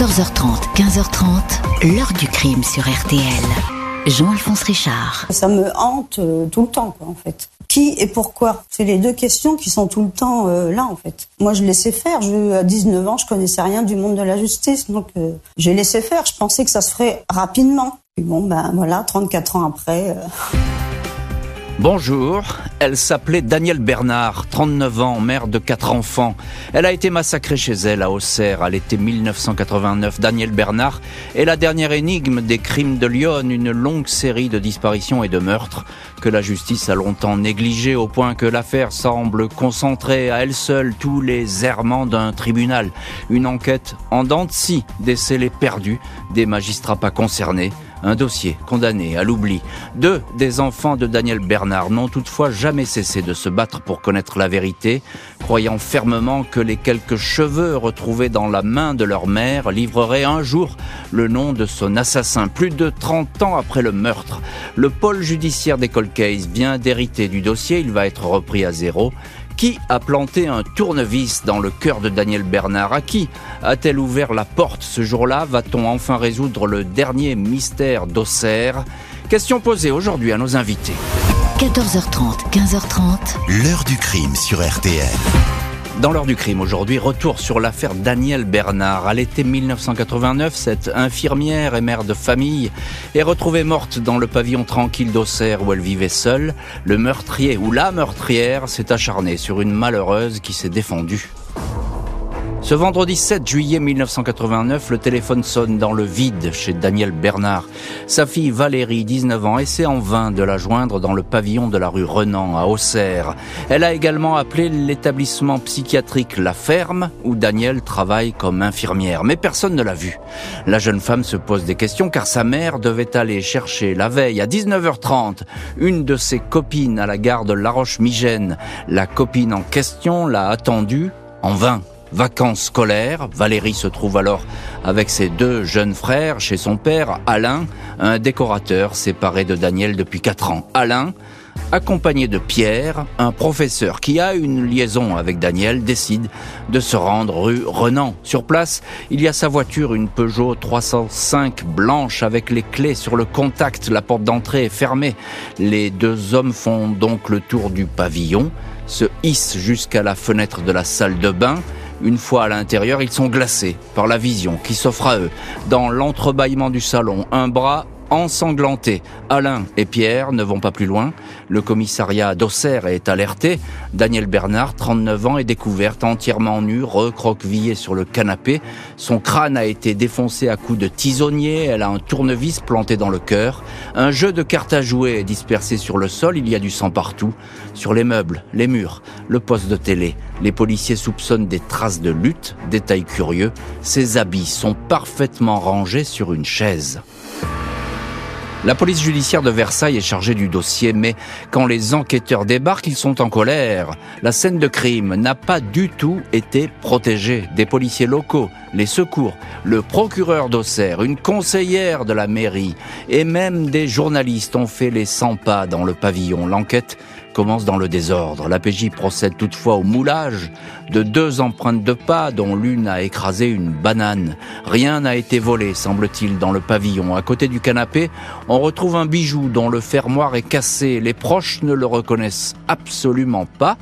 14h30, 15h30, l'heure du crime sur RTL. Jean-Alphonse Richard. Ça me hante euh, tout le temps, quoi, en fait. Qui et pourquoi? C'est les deux questions qui sont tout le temps euh, là, en fait. Moi, je laissais faire. Je, à 19 ans, je connaissais rien du monde de la justice, donc euh, j'ai laissé faire. Je pensais que ça se ferait rapidement. Et bon, ben voilà, 34 ans après. Bonjour, elle s'appelait Danielle Bernard, 39 ans, mère de quatre enfants. Elle a été massacrée chez elle à Auxerre à l'été 1989. Danielle Bernard est la dernière énigme des crimes de Lyon, une longue série de disparitions et de meurtres que la justice a longtemps négligé au point que l'affaire semble concentrer à elle seule tous les errements d'un tribunal. Une enquête en dents de scie, des scellés perdus, des magistrats pas concernés, un dossier condamné à l'oubli. Deux des enfants de Daniel Bernard n'ont toutefois jamais cessé de se battre pour connaître la vérité, croyant fermement que les quelques cheveux retrouvés dans la main de leur mère livreraient un jour le nom de son assassin. Plus de 30 ans après le meurtre, le pôle judiciaire d'école Case vient d'hériter du dossier, il va être repris à zéro. Qui a planté un tournevis dans le cœur de Daniel Bernard? À qui a-t-elle ouvert la porte ce jour-là? Va-t-on enfin résoudre le dernier mystère d'Auxerre? Question posée aujourd'hui à nos invités. 14h30, 15h30. L'heure du crime sur RTL. Dans l'heure du crime aujourd'hui, retour sur l'affaire Daniel Bernard. À l'été 1989, cette infirmière et mère de famille est retrouvée morte dans le pavillon tranquille d'Auxerre où elle vivait seule. Le meurtrier ou la meurtrière s'est acharné sur une malheureuse qui s'est défendue. Ce vendredi 7 juillet 1989, le téléphone sonne dans le vide chez Daniel Bernard. Sa fille Valérie, 19 ans, essaie en vain de la joindre dans le pavillon de la rue Renan à Auxerre. Elle a également appelé l'établissement psychiatrique La Ferme où Daniel travaille comme infirmière. Mais personne ne l'a vue. La jeune femme se pose des questions car sa mère devait aller chercher la veille à 19h30 une de ses copines à la gare de La Roche-Migène. La copine en question l'a attendue en vain vacances scolaires. Valérie se trouve alors avec ses deux jeunes frères chez son père, Alain, un décorateur séparé de Daniel depuis quatre ans. Alain, accompagné de Pierre, un professeur qui a une liaison avec Daniel, décide de se rendre rue Renan. Sur place, il y a sa voiture, une Peugeot 305 blanche avec les clés sur le contact. La porte d'entrée est fermée. Les deux hommes font donc le tour du pavillon, se hissent jusqu'à la fenêtre de la salle de bain, une fois à l'intérieur, ils sont glacés par la vision qui s'offre à eux. Dans l'entrebâillement du salon, un bras ensanglanté. Alain et Pierre ne vont pas plus loin. Le commissariat d'Auxerre est alerté. Daniel Bernard, 39 ans, est découverte entièrement nue, recroquevillée sur le canapé. Son crâne a été défoncé à coups de tisonnier. Elle a un tournevis planté dans le cœur. Un jeu de cartes à jouer est dispersé sur le sol. Il y a du sang partout. Sur les meubles, les murs, le poste de télé. Les policiers soupçonnent des traces de lutte. Détail curieux, ses habits sont parfaitement rangés sur une chaise. La police judiciaire de Versailles est chargée du dossier, mais quand les enquêteurs débarquent, ils sont en colère. La scène de crime n'a pas du tout été protégée. Des policiers locaux, les secours, le procureur d'Auxerre, une conseillère de la mairie et même des journalistes ont fait les 100 pas dans le pavillon. L'enquête commence dans le désordre. La PJ procède toutefois au moulage de deux empreintes de pas dont l'une a écrasé une banane. Rien n'a été volé, semble-t-il, dans le pavillon. À côté du canapé, on retrouve un bijou dont le fermoir est cassé. Les proches ne le reconnaissent absolument pas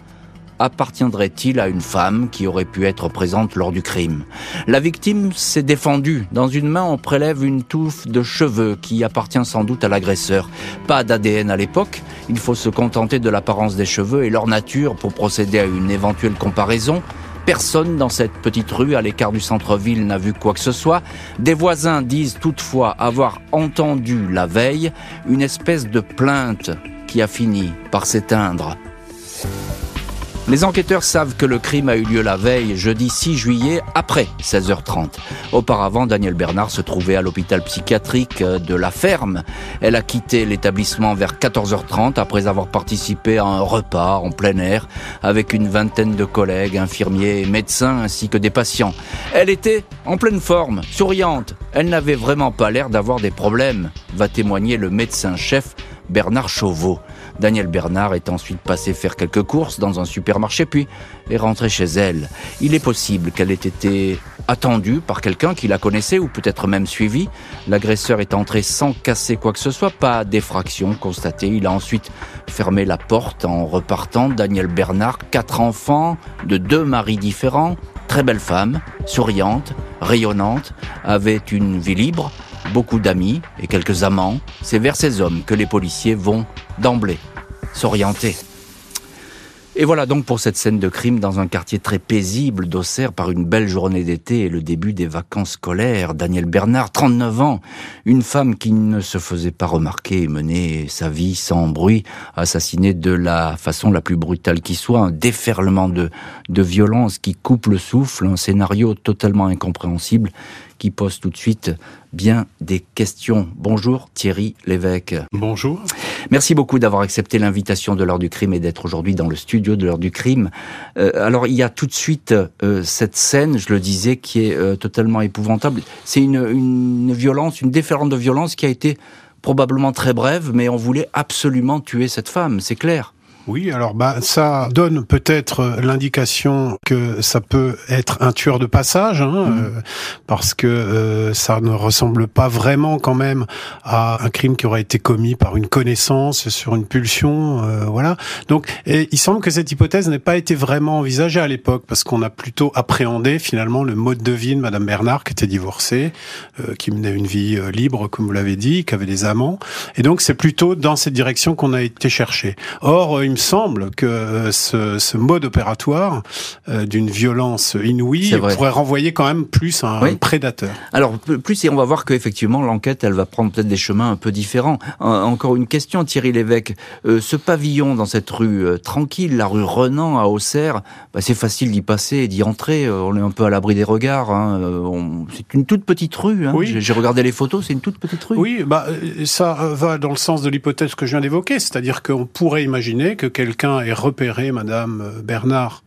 appartiendrait-il à une femme qui aurait pu être présente lors du crime? La victime s'est défendue. Dans une main, on prélève une touffe de cheveux qui appartient sans doute à l'agresseur. Pas d'ADN à l'époque, il faut se contenter de l'apparence des cheveux et leur nature pour procéder à une éventuelle comparaison. Personne dans cette petite rue à l'écart du centre-ville n'a vu quoi que ce soit. Des voisins disent toutefois avoir entendu la veille une espèce de plainte qui a fini par s'éteindre. Les enquêteurs savent que le crime a eu lieu la veille, jeudi 6 juillet, après 16h30. Auparavant, Daniel Bernard se trouvait à l'hôpital psychiatrique de la ferme. Elle a quitté l'établissement vers 14h30 après avoir participé à un repas en plein air avec une vingtaine de collègues, infirmiers et médecins ainsi que des patients. Elle était en pleine forme, souriante. Elle n'avait vraiment pas l'air d'avoir des problèmes, va témoigner le médecin-chef Bernard Chauveau. Danielle Bernard est ensuite passée faire quelques courses dans un supermarché, puis est rentrée chez elle. Il est possible qu'elle ait été attendue par quelqu'un qui la connaissait ou peut-être même suivie. L'agresseur est entré sans casser quoi que ce soit, pas d'effraction constatée. Il a ensuite fermé la porte en repartant. Danielle Bernard, quatre enfants de deux maris différents, très belle femme, souriante, rayonnante, avait une vie libre, beaucoup d'amis et quelques amants. C'est vers ces hommes que les policiers vont d'emblée s'orienter. Et voilà donc pour cette scène de crime dans un quartier très paisible d'Auxerre par une belle journée d'été et le début des vacances scolaires. Daniel Bernard, 39 ans, une femme qui ne se faisait pas remarquer et menait sa vie sans bruit, assassinée de la façon la plus brutale qui soit, un déferlement de, de violence qui coupe le souffle, un scénario totalement incompréhensible qui pose tout de suite bien des questions. Bonjour Thierry Lévesque. Bonjour. Merci beaucoup d'avoir accepté l'invitation de l'heure du crime et d'être aujourd'hui dans le studio de l'heure du crime. Euh, alors il y a tout de suite euh, cette scène, je le disais, qui est euh, totalement épouvantable. C'est une, une violence, une déferlante de violence qui a été probablement très brève, mais on voulait absolument tuer cette femme, c'est clair. Oui, alors bah ça donne peut-être l'indication que ça peut être un tueur de passage, hein, mmh. euh, parce que euh, ça ne ressemble pas vraiment quand même à un crime qui aurait été commis par une connaissance sur une pulsion, euh, voilà. Donc, et il semble que cette hypothèse n'ait pas été vraiment envisagée à l'époque, parce qu'on a plutôt appréhendé finalement le mode de vie de Madame Bernard, qui était divorcée, qui menait une vie libre, comme vous l'avez dit, qui avait des amants, et donc c'est plutôt dans cette direction qu'on a été chercher. Or, il semble que euh, ce, ce mode opératoire euh, d'une violence inouïe pourrait renvoyer quand même plus à un prédateur. Alors plus et on va voir qu'effectivement l'enquête elle va prendre peut-être des chemins un peu différents. encore une question Thierry Lévesque, euh, ce pavillon dans cette rue tranquille, la rue Renan à Auxerre, bah, c'est facile d'y passer et d'y entrer. on est un peu à l'abri des regards. Hein. c'est une toute petite rue. Hein. Oui. J'ai regardé les photos, c'est une toute petite rue. Oui, bah ça va dans le sens de l'hypothèse que je viens d'évoquer, c'est-à-dire qu'on pourrait imaginer que quelqu'un ait repéré Madame Bernard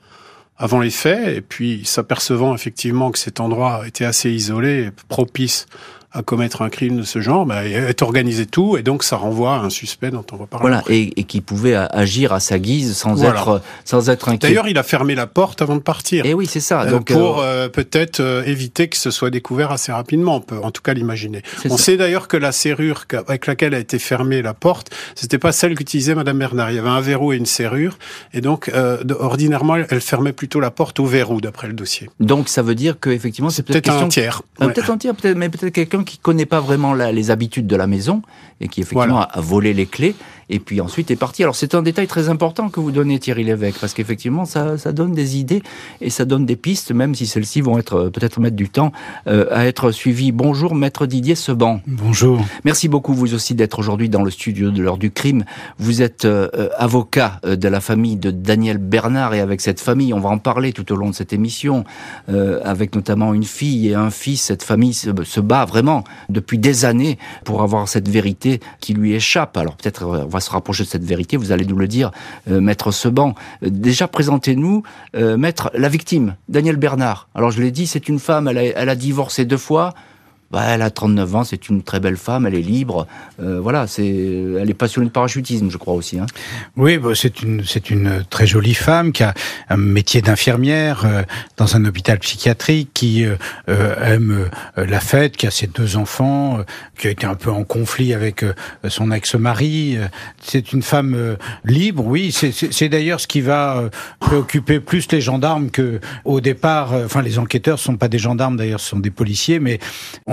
avant les faits, et puis s'apercevant effectivement que cet endroit était assez isolé, propice à commettre un crime de ce genre, bah, est organisé tout, et donc ça renvoie à un suspect dont on va parler. Voilà, et, et, qui pouvait agir à sa guise sans être sans être inquiet. D'ailleurs, il a fermé la porte avant de partir. Et eh oui, c'est ça. Euh, donc pour euh, euh, peut-être éviter que ce soit découvert assez rapidement, on peut en tout cas l'imaginer. On sait d'ailleurs que la serrure avec laquelle a été fermée la porte, c'était pas celle qu'utilisait Madame Bernard. Il y avait un verrou et une serrure, et donc ordinairement, elle fermait plutôt la porte au verrou, d'après le dossier. Donc ça veut dire que effectivement, c'est peut-être un tiers. Peut-être un tiers, peut-être, mais peut-être quelqu'un qui connaît pas vraiment les habitudes de la maison et qui effectivement a volé les clés et puis ensuite est parti. Alors c'est un détail très important que vous donnez Thierry Lévesque, parce qu'effectivement ça, ça, donne des idées et ça donne des pistes, même si celles-ci vont être peut-être mettre du temps euh, à être suivies. Bonjour maître Didier Seban. Bonjour. Merci beaucoup vous aussi d'être aujourd'hui dans le studio de l'heure du crime. Vous êtes euh, avocat euh, de la famille de Daniel Bernard et avec cette famille, on va en parler tout au long de cette émission, avec notamment une fille et un fils. Cette famille se, se bat vraiment depuis des années pour avoir cette vérité qui lui échappe. Alors peut-être on va se rapprocher de cette vérité, vous allez nous le dire, euh, maître Seban. Euh, déjà, présentez-nous, euh, maître, la victime, Daniel Bernard. Alors, je l'ai dit, c'est une femme, elle a, elle a divorcé deux fois, bah, elle a 39 ans, c'est une très belle femme, elle est libre. Euh, voilà, c'est, elle est passionnée de parachutisme, je crois aussi. Hein. Oui, bah, c'est une, c'est une très jolie femme qui a un métier d'infirmière euh, dans un hôpital psychiatrique, qui euh, aime la fête, qui a ses deux enfants, qui a été un peu en conflit avec son ex-mari. C'est une femme libre, oui. C'est, d'ailleurs ce qui va préoccuper plus les gendarmes que au départ. Enfin, les enquêteurs sont pas des gendarmes d'ailleurs, ce sont des policiers, mais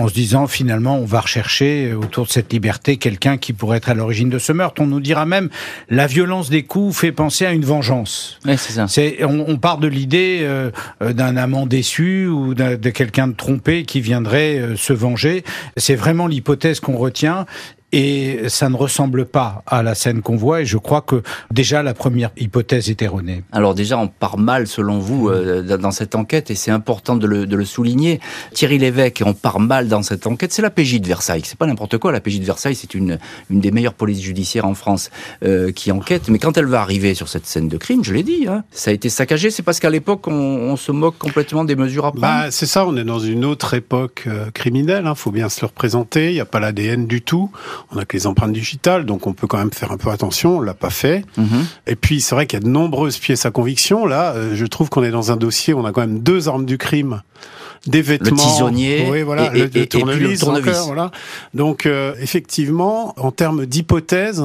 en se disant finalement on va rechercher autour de cette liberté quelqu'un qui pourrait être à l'origine de ce meurtre. On nous dira même la violence des coups fait penser à une vengeance. c'est ça. on, on, part de l'idée euh, d'un amant déçu ou de quelqu'un de trompé qui viendrait euh, se venger. C'est vraiment l'hypothèse qu'on retient et ça ne ressemble pas à la scène qu'on voit et je crois que déjà la première hypothèse est erronée. Alors déjà on part mal selon vous euh, dans cette enquête et c'est important de le, de le, souligner. Thierry Lévesque, on part mal dans cette enquête, c'est la PJ de Versailles. C'est pas n'importe quoi, la PJ de Versailles c'est une, une des meilleures polices judiciaires en France euh, qui enquête, mais quand elle va arriver sur cette scène de crime, je l'ai dit, hein, ça a été saccagé, c'est parce qu'à l'époque on, on, se moque complètement des mesures à prendre. Bah, c'est ça, on est dans une autre époque euh, criminelle, hein, faut bien se le représenter, il n'y a pas l'ADN du tout on a que les empreintes digitales, donc on peut quand même faire un peu attention. On l'a pas fait. Mhm. Et puis c'est vrai qu'il y a de nombreuses pièces à conviction. Là, euh, je trouve qu'on est dans un dossier. Où on a quand même deux armes du crime des vêtements, le tisonnier, oui, voilà, et, le, tournevis, voilà. Donc euh, effectivement, en termes d'hypothèse,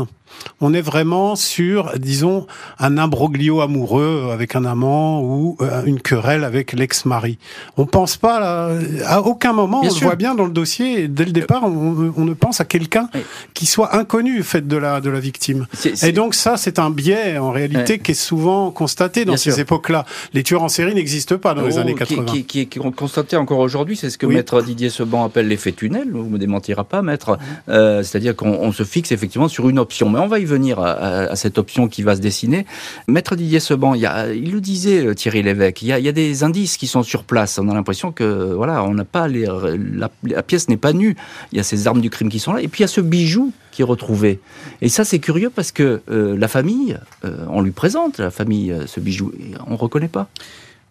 on est vraiment sur, disons, un imbroglio amoureux avec un amant ou euh, une querelle avec l'ex-mari. On pense pas, à aucun moment, on le voit bien dans le dossier, dès le départ, on, ne pense à quelqu'un qui soit inconnu fait de la, de la victime. Et donc ça, c'est un biais, en réalité, qui est souvent constaté dans ces époques-là. Les tueurs en série n'existent pas dans les oh, années 80. Qui, qui, qui, est constaté encore aujourd'hui, c'est ce que maître Didier Seban appelle l'effet tunnel, vous me démentira pas, maître. Euh, c'est-à-dire qu'on se fixe effectivement sur une option. Mais on va y venir à, cette option qui va se dessiner. Maître Didier Seban, il, le disait euh, Thierry Lévesque, il y, a, des indices qui sont sur place. On a l'impression que voilà, on n'a pas la, pièce n'est pas nue. Il y a ces armes du crime qui sont là, et puis il y a ce bijou qui est retrouvé. Et ça, c'est curieux parce que euh, la famille, euh, on lui présente la famille ce bijou, et on reconnaît pas.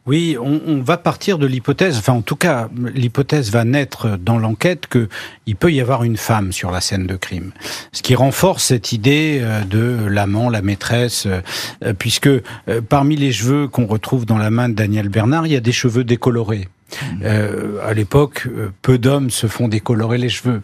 Oui, on, va partir de l'hypothèse, enfin en tout cas, l'hypothèse va naître dans l'enquête que il peut y avoir une femme sur la scène de crime, ce qui renforce cette idée euh, de l'amant, la maîtresse, euh, puisque euh, parmi les cheveux qu'on retrouve dans la main de Daniel Bernard, il y a des cheveux décolorés. Euh, à l'époque, euh, peu d'hommes se font décolorer les cheveux.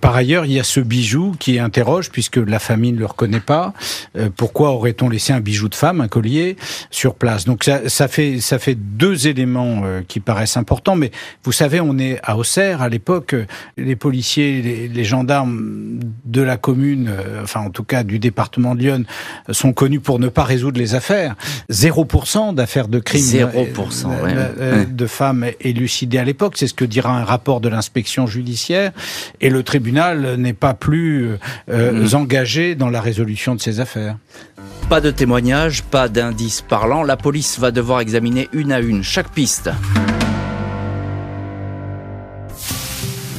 Par ailleurs, il y a ce bijou qui interroge, puisque la famille ne le reconnaît pas. Euh, pourquoi aurait-on laissé un bijou de femme, un collier, sur place? Donc ça, ça, fait ça fait deux éléments euh, qui paraissent importants. Mais vous savez, on est à Auxerre à l'époque. Les policiers, les, les, gendarmes de la commune, enfin en tout cas du département de Lyon, sont connus pour ne pas résoudre les affaires. 0% d'affaires de crime 0% ouais. de femmes élucidé à l'époque. C'est ce que dira un rapport de l'inspection judiciaire. Et le tribunal n'est pas plus euh, mmh. engagé dans la résolution de ces affaires. Pas de témoignages, pas d'indices parlants. La police va devoir examiner une à une chaque piste.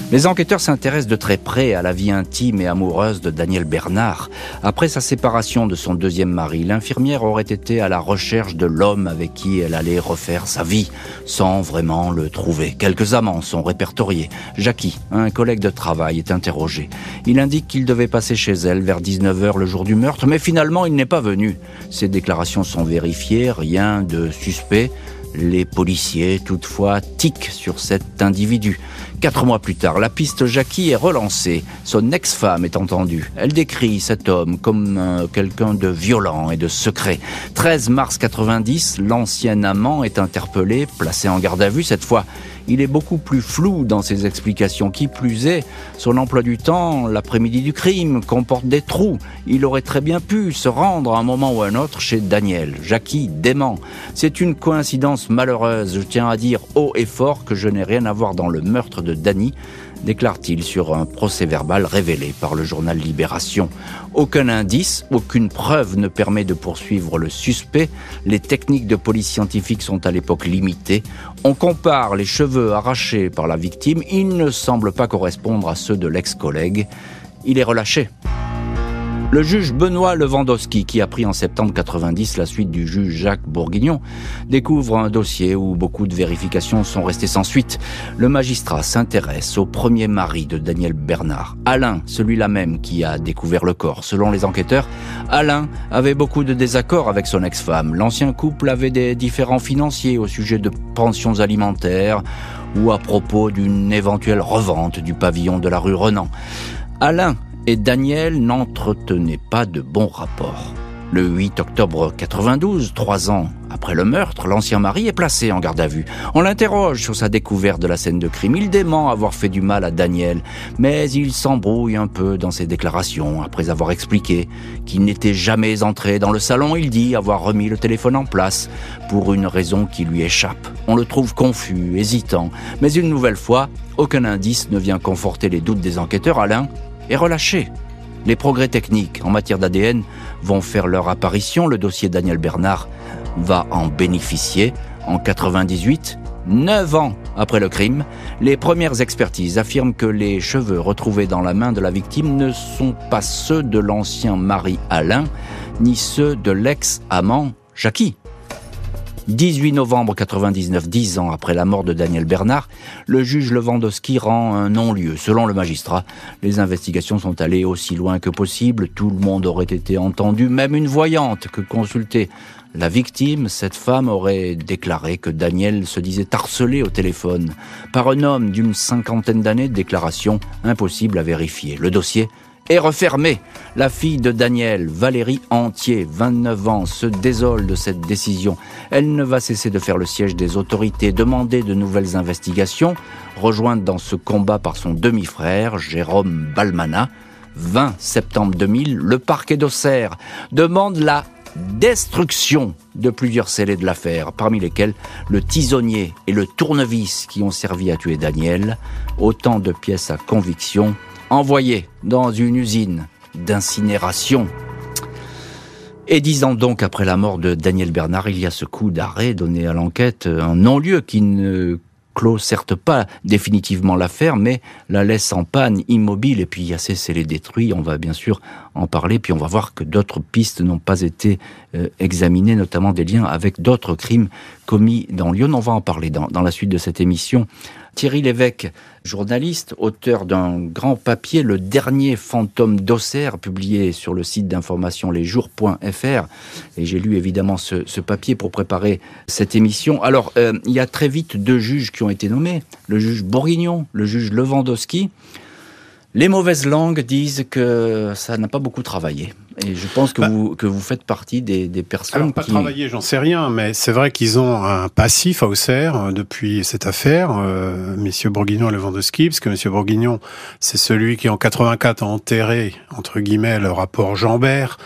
Les enquêteurs s'intéressent de très près à la vie intime et amoureuse de Daniel Bernard. Après sa séparation de son deuxième mari, l'infirmière aurait été à la recherche de l'homme avec qui elle allait refaire sa vie, sans vraiment le trouver. Quelques amants sont répertoriés. Jackie, un collègue de travail, est interrogé. Il indique qu'il devait passer chez elle vers 19h le jour du meurtre, mais finalement il n'est pas venu. Ses déclarations sont vérifiées, rien de suspect. Les policiers, toutefois, tiquent sur cet individu. Quatre mois plus tard, la piste Jackie est relancée. Son ex-femme est entendue. Elle décrit cet homme comme euh, quelqu'un de violent et de secret. 13 mars 90, l'ancien amant est interpellé, placé en garde à vue cette fois il est beaucoup plus flou dans ses explications. Qui plus est, son emploi du temps, l'après-midi du crime, comporte des trous. Il aurait très bien pu se rendre à un moment ou à un autre chez Daniel. Jackie dément. C'est une coïncidence malheureuse. Je tiens à dire haut et fort que je n'ai rien à voir dans le meurtre de Danny déclare-t-il sur un procès verbal révélé par le journal Libération. Aucun indice, aucune preuve ne permet de poursuivre le suspect. Les techniques de police scientifique sont à l'époque limitées. On compare les cheveux arrachés par la victime. Ils ne semblent pas correspondre à ceux de l'ex-collègue. Il est relâché. Le juge Benoît Lewandowski, qui a pris en septembre 90 la suite du juge Jacques Bourguignon, découvre un dossier où beaucoup de vérifications sont restées sans suite. Le magistrat s'intéresse au premier mari de Daniel Bernard, Alain, celui-là même qui a découvert le corps. Selon les enquêteurs, Alain avait beaucoup de désaccords avec son ex-femme. L'ancien couple avait des différends financiers au sujet de pensions alimentaires ou à propos d'une éventuelle revente du pavillon de la rue Renan. Alain et Daniel n'entretenait pas de bons rapports. Le 8 octobre 92, trois ans après le meurtre, l'ancien mari est placé en garde à vue. On l'interroge sur sa découverte de la scène de crime. Il dément avoir fait du mal à Daniel, mais il s'embrouille un peu dans ses déclarations après avoir expliqué qu'il n'était jamais entré dans le salon. Il dit avoir remis le téléphone en place pour une raison qui lui échappe. On le trouve confus, hésitant, mais une nouvelle fois, aucun indice ne vient conforter les doutes des enquêteurs. Alain est relâché. Les progrès techniques en matière d'ADN vont faire leur apparition. Le dossier Daniel Bernard va en bénéficier. En 98, neuf ans après le crime, les premières expertises affirment que les cheveux retrouvés dans la main de la victime ne sont pas ceux de l'ancien mari Alain, ni ceux de l'ex-amant Jackie. 18 novembre 99, dix ans après la mort de Daniel Bernard, le juge Lewandowski rend un non-lieu. Selon le magistrat, les investigations sont allées aussi loin que possible, tout le monde aurait été entendu, même une voyante que consultait la victime, cette femme, aurait déclaré que Daniel se disait harcelé au téléphone par un homme d'une cinquantaine d'années, déclaration impossible à vérifier. Le dossier est refermé. La fille de Daniel, Valérie Entier, 29 ans, se désole de cette décision. Elle ne va cesser de faire le siège des autorités, demander de nouvelles investigations, rejointe dans ce combat par son demi-frère, Jérôme Balmana. 20 septembre 2000, le parquet d'Auxerre demande la destruction de plusieurs scellés de l'affaire, parmi lesquels le tisonnier et le tournevis qui ont servi à tuer Daniel, autant de pièces à conviction envoyées dans une usine d'incinération. Et dix ans donc après la mort de Daniel Bernard, il y a ce coup d'arrêt donné à l'enquête, un non-lieu qui ne clôt certes pas définitivement l'affaire, mais la laisse en panne, immobile, et puis assez scellé détruit. On va bien sûr en parler, puis on va voir que d'autres pistes n'ont pas été euh, examinées, notamment des liens avec d'autres crimes commis dans Lyon. On va en parler dans la suite de cette émission. Thierry Lévesque, journaliste, auteur d'un grand papier, Le dernier fantôme d'Auxerre, publié sur le site d'information lesjours.fr. Et j'ai lu évidemment ce, papier pour préparer cette émission. Alors, euh, il y a très vite deux juges qui ont été nommés, le juge Bourguignon, le juge Lewandowski. Les mauvaises langues disent que ça n'a pas beaucoup travaillé. Et je pense que, bah, vous, que vous faites partie des, des personnes alors, pas travailler, j'en sais rien, mais c'est vrai qu'ils ont un passif à Auxerre euh, depuis cette affaire, euh, messieurs Bourguignon et Lewandowski, parce que monsieur Bourguignon, c'est celui qui en 84 a enterré, entre guillemets, le rapport Jambert,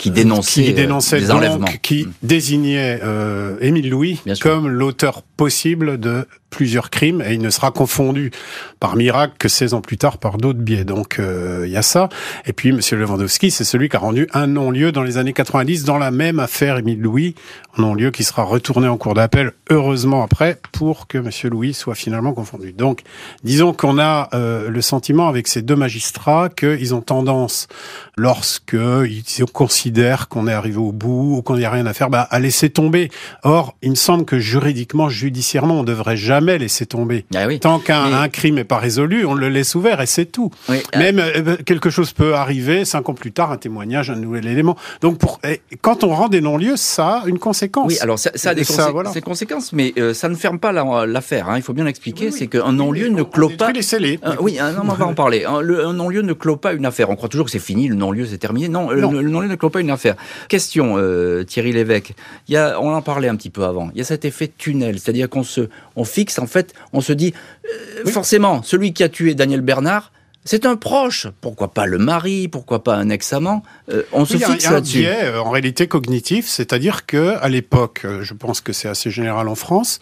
qui dénonçait, qui dénonçait euh, enlèvements. qui mmh. désignait euh, Émile Louis comme l'auteur possible de plusieurs crimes et il ne sera confondu par miracle que 16 ans plus tard par d'autres biais. Donc euh, il y a ça. Et puis Monsieur Lewandowski, c'est celui qui a rendu un non-lieu dans les années 90 dans la même affaire Émile Louis, un non-lieu qui sera retourné en cours d'appel heureusement après pour que Monsieur Louis soit finalement confondu. Donc disons qu'on a euh, le sentiment avec ces deux magistrats qu'ils ont tendance, lorsque ils considèrent qu'on est arrivé au bout ou qu'on n'y a rien à faire, bah, à laisser tomber. Or, il me semble que juridiquement, judiciairement, on devrait jamais jamais laisser tomber. Ah oui. Tant qu'un crime n'est pas résolu, on le laisse ouvert et c'est tout. Oui, euh, Même euh, quelque chose peut arriver, cinq ans plus tard, un témoignage, un nouvel élément. Donc pour, quand on rend des non-lieux, ça a une conséquence. Oui, alors ça, ça a des conséquences, mais euh, ça ne ferme pas l'affaire. hein. Il faut bien l'expliquer, c'est qu'un non-lieu ne clôt pas... les scellés. oui, non, on va en parler. Un, non-lieu ne clôt pas une affaire. On croit toujours que c'est fini, le non-lieu c'est terminé. Non, le, non-lieu ne clôt pas une affaire. Question, Thierry Lévesque. Il y a, on en parlait un petit peu avant. Il y a cet effet tunnel, c'est-à-dire qu'on se, on fixe en fait, on se dit, euh, forcément, celui qui a tué Daniel Bernard, c'est un proche. Pourquoi pas le mari Pourquoi pas un ex-amant euh, On se fixe là-dessus. Euh, en réalité cognitif, c'est-à-dire que à l'époque, je pense que c'est assez général en France,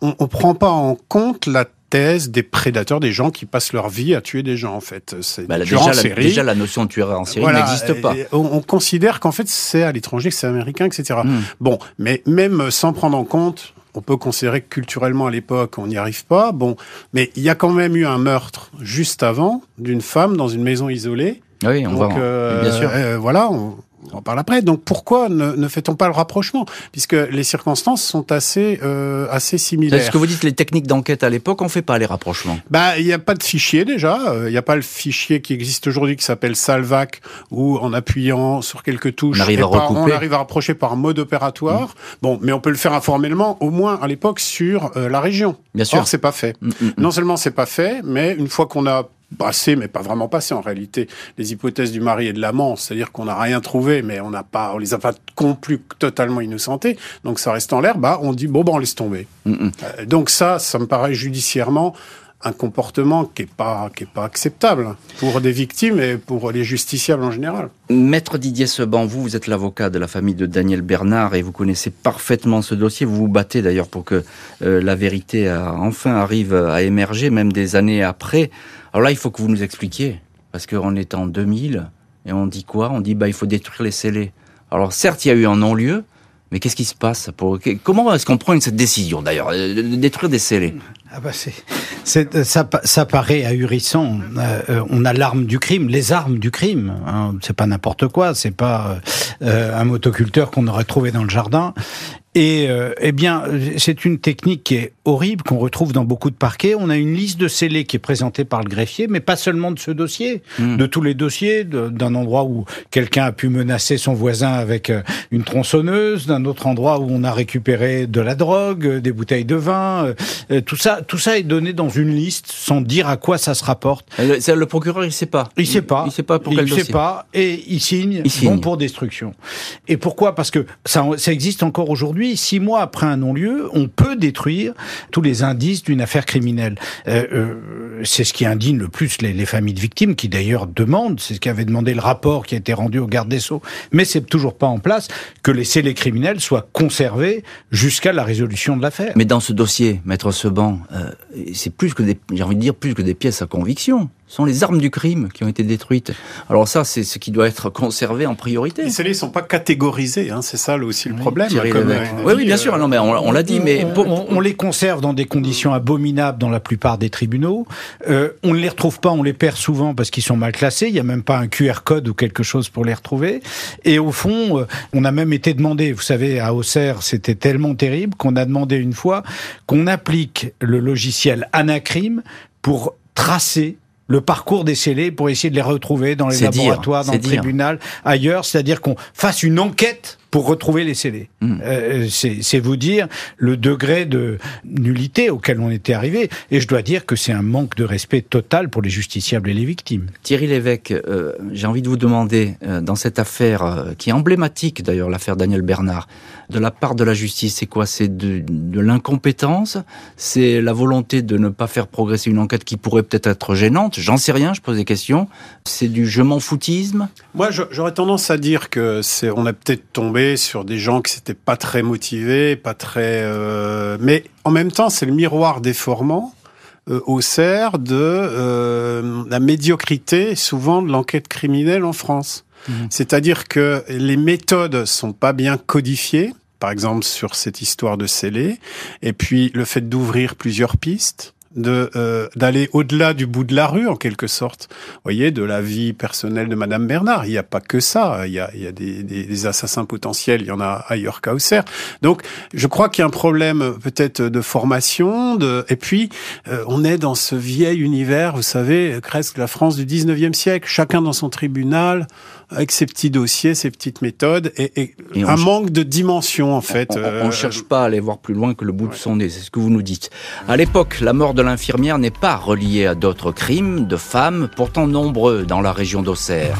on, ne prend pas en compte la thèse des prédateurs, des gens qui passent leur vie à tuer des gens en fait. C'est bah, déjà, la, déjà, la notion de tueur en série n'existe pas. On, considère qu'en fait c'est à l'étranger, que c'est américain, etc. Hmm. Bon, mais même sans prendre en compte on peut considérer que culturellement à l'époque on n'y arrive pas. Bon, mais il y a quand même eu un meurtre juste avant d'une femme dans une maison isolée. Oui, on Donc, euh, bien sûr. Euh, voilà, on, on parle après. Donc pourquoi ne, ne fait-on pas le rapprochement? Puisque les circonstances sont assez euh, assez similaires. Ce que vous dites, les techniques d'enquête à l'époque, on fait pas les rapprochements. Bah, il n'y a pas de fichier déjà. Il n'y a pas le fichier qui existe aujourd'hui qui s'appelle Salvac, où en appuyant sur quelques touches, on arrive, à, on arrive à rapprocher par mode opératoire. Mmh. Bon, mais on peut le faire informellement, au moins à l'époque sur euh, la région. Bien sûr. Or, c'est pas fait. Mmh, mmh, non seulement c'est pas fait, mais une fois qu'on a passé, mais pas vraiment passé en réalité, les hypothèses du mari et de l'amant, c'est-à-dire qu'on n'a rien trouvé, mais on n'a pas, on les a pas conclus totalement innocentés, donc ça reste en l'air, bah on dit bon ben on laisse tomber. Mm. Euh, donc ça, ça me paraît judiciairement un comportement qui est pas pas acceptable pour des victimes et pour les justiciables en général. Maître Didier Seban, vous vous êtes l'avocat de la famille de Daniel Bernard et vous connaissez parfaitement ce dossier. Vous vous battez d'ailleurs pour que euh, la vérité enfin arrive à émerger, même des années après. Alors là, il faut que vous nous expliquiez, parce qu'on est en 2000, et on dit quoi? On dit, bah, il faut détruire les scellés. Alors certes, il y a eu un non-lieu, mais qu'est-ce qui se passe pour... Comment est-ce qu'on prend cette décision d'ailleurs de détruire des scellés? Ah bah c'est, ça, ça paraît ahurissant. Euh, euh, on a l'arme du crime, les armes du crime. Hein. C'est pas n'importe quoi. C'est pas euh, un motoculteur qu'on aurait trouvé dans le jardin. Et euh, eh bien, c'est une technique qui est horrible, qu'on retrouve dans beaucoup de parquets. On a une liste de scellés qui est présentée par le greffier, mais pas seulement de ce dossier, hmm. de tous les dossiers, d'un endroit où quelqu'un a pu menacer son voisin avec euh, une tronçonneuse, d'un autre endroit où on a récupéré de la drogue, euh, des bouteilles de vin. tout ça, tout ça est donné dans une liste sans dire à quoi ça se rapporte. Le, le procureur, il sait pas. Il, sait pas. Il sait pas pour quel il sait pas et il signe, il signe. bon pour destruction. Et pourquoi? Parce que ça, ça existe encore aujourd'hui six mois après un non-lieu, on peut détruire tous les indices d'une affaire criminelle. Euh, euh, c'est ce qui indigne le plus les, familles de victimes, qui d'ailleurs demandent, c'est ce qu'avait demandé le rapport qui a été rendu au garde des Sceaux, mais c'est toujours pas en place, que les scellés criminels soient conservés jusqu'à la résolution de l'affaire. Mais dans ce dossier, Maître Seban, euh, c'est plus que des, j'ai envie de dire, plus que des pièces à conviction sont les armes du crime qui ont été détruites. Alors ça, c'est ce qui doit être conservé en priorité. Les scellés sont pas catégorisés, hein, c'est ça aussi le problème. Euh, oui, oui, bien sûr. Non, mais on, l'a dit, mais on, les conserve dans des conditions abominables dans la plupart des tribunaux. Euh, on ne les retrouve pas, on les perd souvent parce qu'ils sont mal classés. Il y a même pas un QR code ou quelque chose pour les retrouver. Et au fond, euh, on a même été demandé, vous savez, à Auxerre, c'était tellement terrible qu'on a demandé une fois qu'on applique le logiciel Anacrim pour tracer le parcours des scellés pour essayer de les retrouver dans les laboratoires, dans le tribunal, ailleurs, c'est-à-dire qu'on fasse une enquête pour retrouver les scellés. Hmm. Euh, c'est vous dire le degré de nullité auquel on était arrivé. Et je dois dire que c'est un manque de respect total pour les justiciables et les victimes. Thierry Lévesque, euh, j'ai envie de vous demander, euh, dans cette affaire, euh, qui est emblématique d'ailleurs, l'affaire Daniel Bernard, de la part de la justice, c'est quoi? C'est de, de l'incompétence? C'est la volonté de ne pas faire progresser une enquête qui pourrait peut-être être gênante? J'en sais rien, je pose des questions. C'est du je m'en foutisme? Moi, j'aurais tendance à dire que c'est, on a peut-être tombé sur des gens qui s'étaient pas très motivés, pas très. Euh, mais en même temps, c'est le miroir déformant euh, au cerf de euh, la médiocrité souvent de l'enquête criminelle en France. Mmh. C'est-à-dire que les méthodes sont pas bien codifiées, par exemple sur cette histoire de scellé, et puis le fait d'ouvrir plusieurs pistes de euh, d'aller au-delà du bout de la rue en quelque sorte. Vous voyez, de la vie personnelle de Madame Bernard. Il n'y a pas que ça. Il y a, il y a des, des, assassins potentiels. Il y en a ailleurs qu'à Auxerre. Donc, je crois qu'il y a un problème peut-être de formation. De et puis, euh, on est dans ce vieil univers. Vous savez, presque la France du 19e siècle. Chacun dans son tribunal avec ses petits dossiers, ses petites méthodes et, un manque de dimension en fait. On ne euh, cherche pas à aller voir plus loin que le bout de son nez, c'est ce que vous nous dites. À l'époque, la mort de l'infirmière n'est pas reliée à d'autres crimes de femmes, pourtant nombreux dans la région d'Auxerre.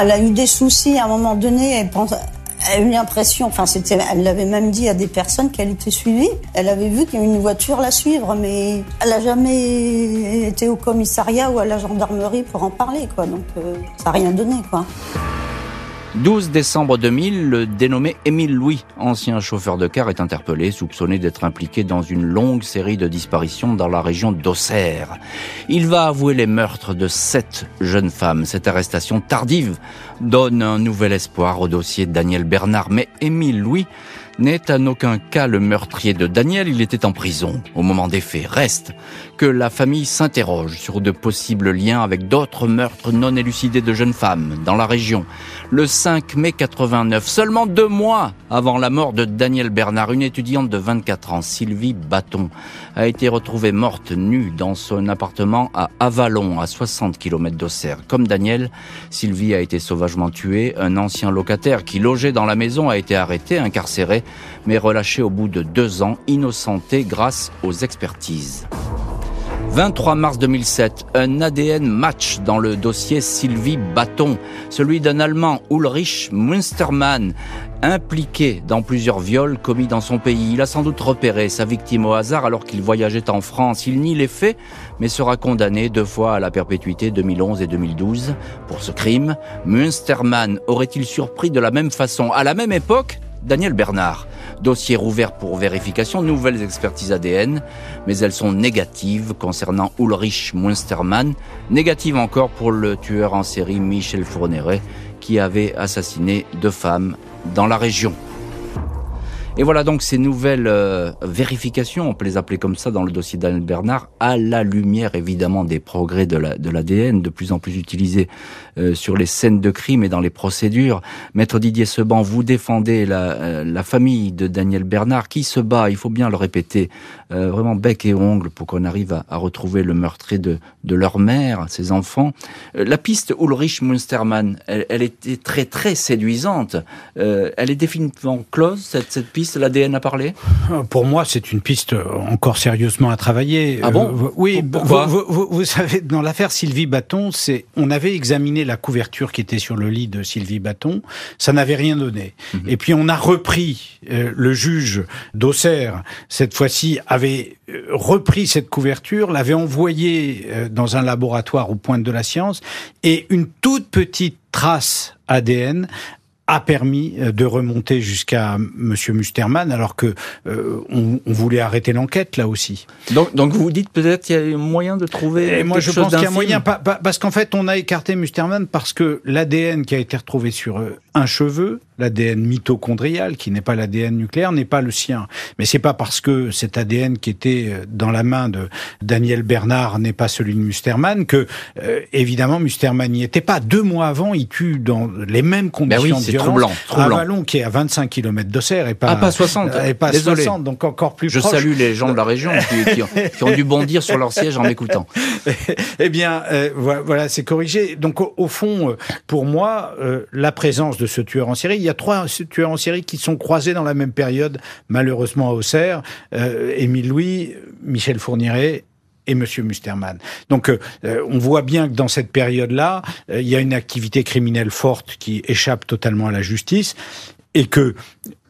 Elle a eu des soucis à un moment donné. Elle pense, elle a eu l'impression, enfin c'était, elle l'avait même dit à des personnes qu'elle était suivie. Elle avait vu qu'il y avait une voiture la suivre, mais elle n'a jamais été au commissariat ou à la gendarmerie pour en parler, quoi. Donc euh, ça n'a rien donné, quoi. 12 décembre 2000, le dénommé Émile Louis, ancien chauffeur de car, est interpellé, soupçonné d'être impliqué dans une longue série de disparitions dans la région d'Auxerre. Il va avouer les meurtres de sept jeunes femmes. Cette arrestation tardive donne un nouvel espoir au dossier de Daniel Bernard, mais Émile Louis n'est en aucun cas le meurtrier de Daniel, il était en prison au moment des faits. Reste que la famille s'interroge sur de possibles liens avec d'autres meurtres non élucidés de jeunes femmes dans la région. Le 5 mai 89, seulement deux mois avant la mort de Daniel Bernard, une étudiante de 24 ans, Sylvie Bâton, a été retrouvée morte nue dans son appartement à Avalon, à 60 km d'Auxerre. Comme Daniel, Sylvie a été sauvagement tuée. Un ancien locataire qui logeait dans la maison a été arrêté, incarcéré mais relâché au bout de deux ans, innocenté grâce aux expertises. 23 mars 2007, un ADN match dans le dossier Sylvie Bâton, celui d'un Allemand Ulrich Münstermann, impliqué dans plusieurs viols commis dans son pays. Il a sans doute repéré sa victime au hasard alors qu'il voyageait en France. Il nie les faits, mais sera condamné deux fois à la perpétuité 2011 et 2012 pour ce crime. Münstermann aurait-il surpris de la même façon, à la même époque, Daniel Bernard. Dossier rouvert pour vérification, nouvelles expertises ADN, mais elles sont négatives concernant Ulrich Munstermann, négatives encore pour le tueur en série Michel Fourneret, qui avait assassiné deux femmes dans la région. Et voilà donc ces nouvelles euh, vérifications, on peut les appeler comme ça dans le dossier d'Anne Bernard, à la lumière évidemment des progrès de l'ADN, la, de, plus en plus utilisé euh, sur les scènes de crime et dans les procédures. Maître Didier Seban, vous défendez la, euh, la famille de Daniel Bernard qui se bat, il faut bien le répéter, vraiment bec et ongle pour qu'on arrive à, à, retrouver le meurtrier de, de leur mère, ses enfants. la piste Ulrich Munstermann, elle, elle, était très très séduisante. elle est définitivement close, cette, cette piste l'ADN a parlé? Pour moi, c'est une piste encore sérieusement à travailler. Ah bon? Euh, Oui, vous, vous, vous, savez, dans l'affaire Sylvie Bâton, c'est on avait examiné la couverture qui était sur le lit de Sylvie Bâton, ça n'avait rien donné. Mhm. Et puis on a repris euh, le juge d'Auxerre, cette fois-ci avait euh, repris cette couverture, l'avait envoyée euh, dans un laboratoire au point de la science, et une toute petite trace ADN a permis euh, de remonter jusqu'à Monsieur Musterman, alors que euh, on, on, voulait arrêter l'enquête là aussi. Donc, donc vous dites peut-être qu'il y a moyen de trouver. Et moi, je pense qu'il y a moyen, parce qu'en fait, on a écarté Musterman parce que l'ADN qui a été retrouvé sur euh, un cheveu l'ADN mitochondrial, qui n'est pas l'ADN nucléaire, n'est pas le sien. Mais c'est pas parce que cet ADN qui était euh, dans la main de Daniel Bernard n'est pas celui de Musterman que, euh, évidemment, Musterman n'y était pas. Deux mois avant, il tue dans les mêmes conditions ben oui, de violence troublant, troublant. un ballon qui est à 25 km d'Auxerre et pas, ah, pas 60, et pas Désolé. 60, donc encore plus Je proche. salue les gens de la région qui, qui, ont, qui ont, dû bondir sur leur siège en m'écoutant. eh bien, euh, voilà, c'est corrigé. Donc, au, au, fond, pour moi, euh, la présence de ce tueur en série, il y a trois tueurs en série qui sont croisés dans la même période, malheureusement à Auxerre, euh, Émile Louis, Michel Fourniret et Monsieur Musterman. Donc, euh, on voit bien que dans cette période-là, euh, il y a une activité criminelle forte qui échappe totalement à la justice et que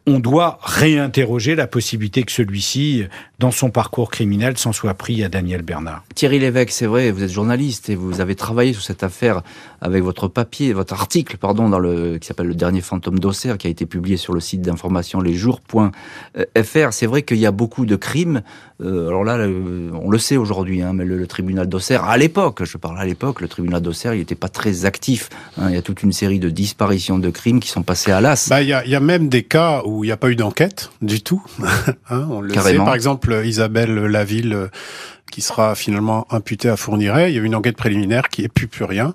on doit réinterroger la possibilité que celui-ci, dans son parcours criminel, s'en soit pris à Daniel Bernard. Thierry Lévesque, c'est vrai, vous êtes journaliste et vous avez travaillé sur cette affaire avec votre papier, votre article, pardon, dans le, qui s'appelle Le dernier fantôme d'Auxerre, qui a été publié sur le site d'information lesjours.fr. C'est vrai qu'il y a beaucoup de crimes. Euh, alors là, on le sait aujourd'hui, hein, mais le, le tribunal d'Auxerre, à l'époque, je parle à l'époque, le tribunal d'Auxerre, il n'était pas très actif. Hein, il y a toute une série de disparitions de crimes qui sont passés à l'as. Bah, il y a, y a même des cas où il n'y a pas eu d'enquête du tout. hein, on le Carrément. sait. Par exemple, Isabelle Laville, qui sera finalement imputée à Fourniret. Il y a eu une enquête préliminaire qui n'est plus plus rien.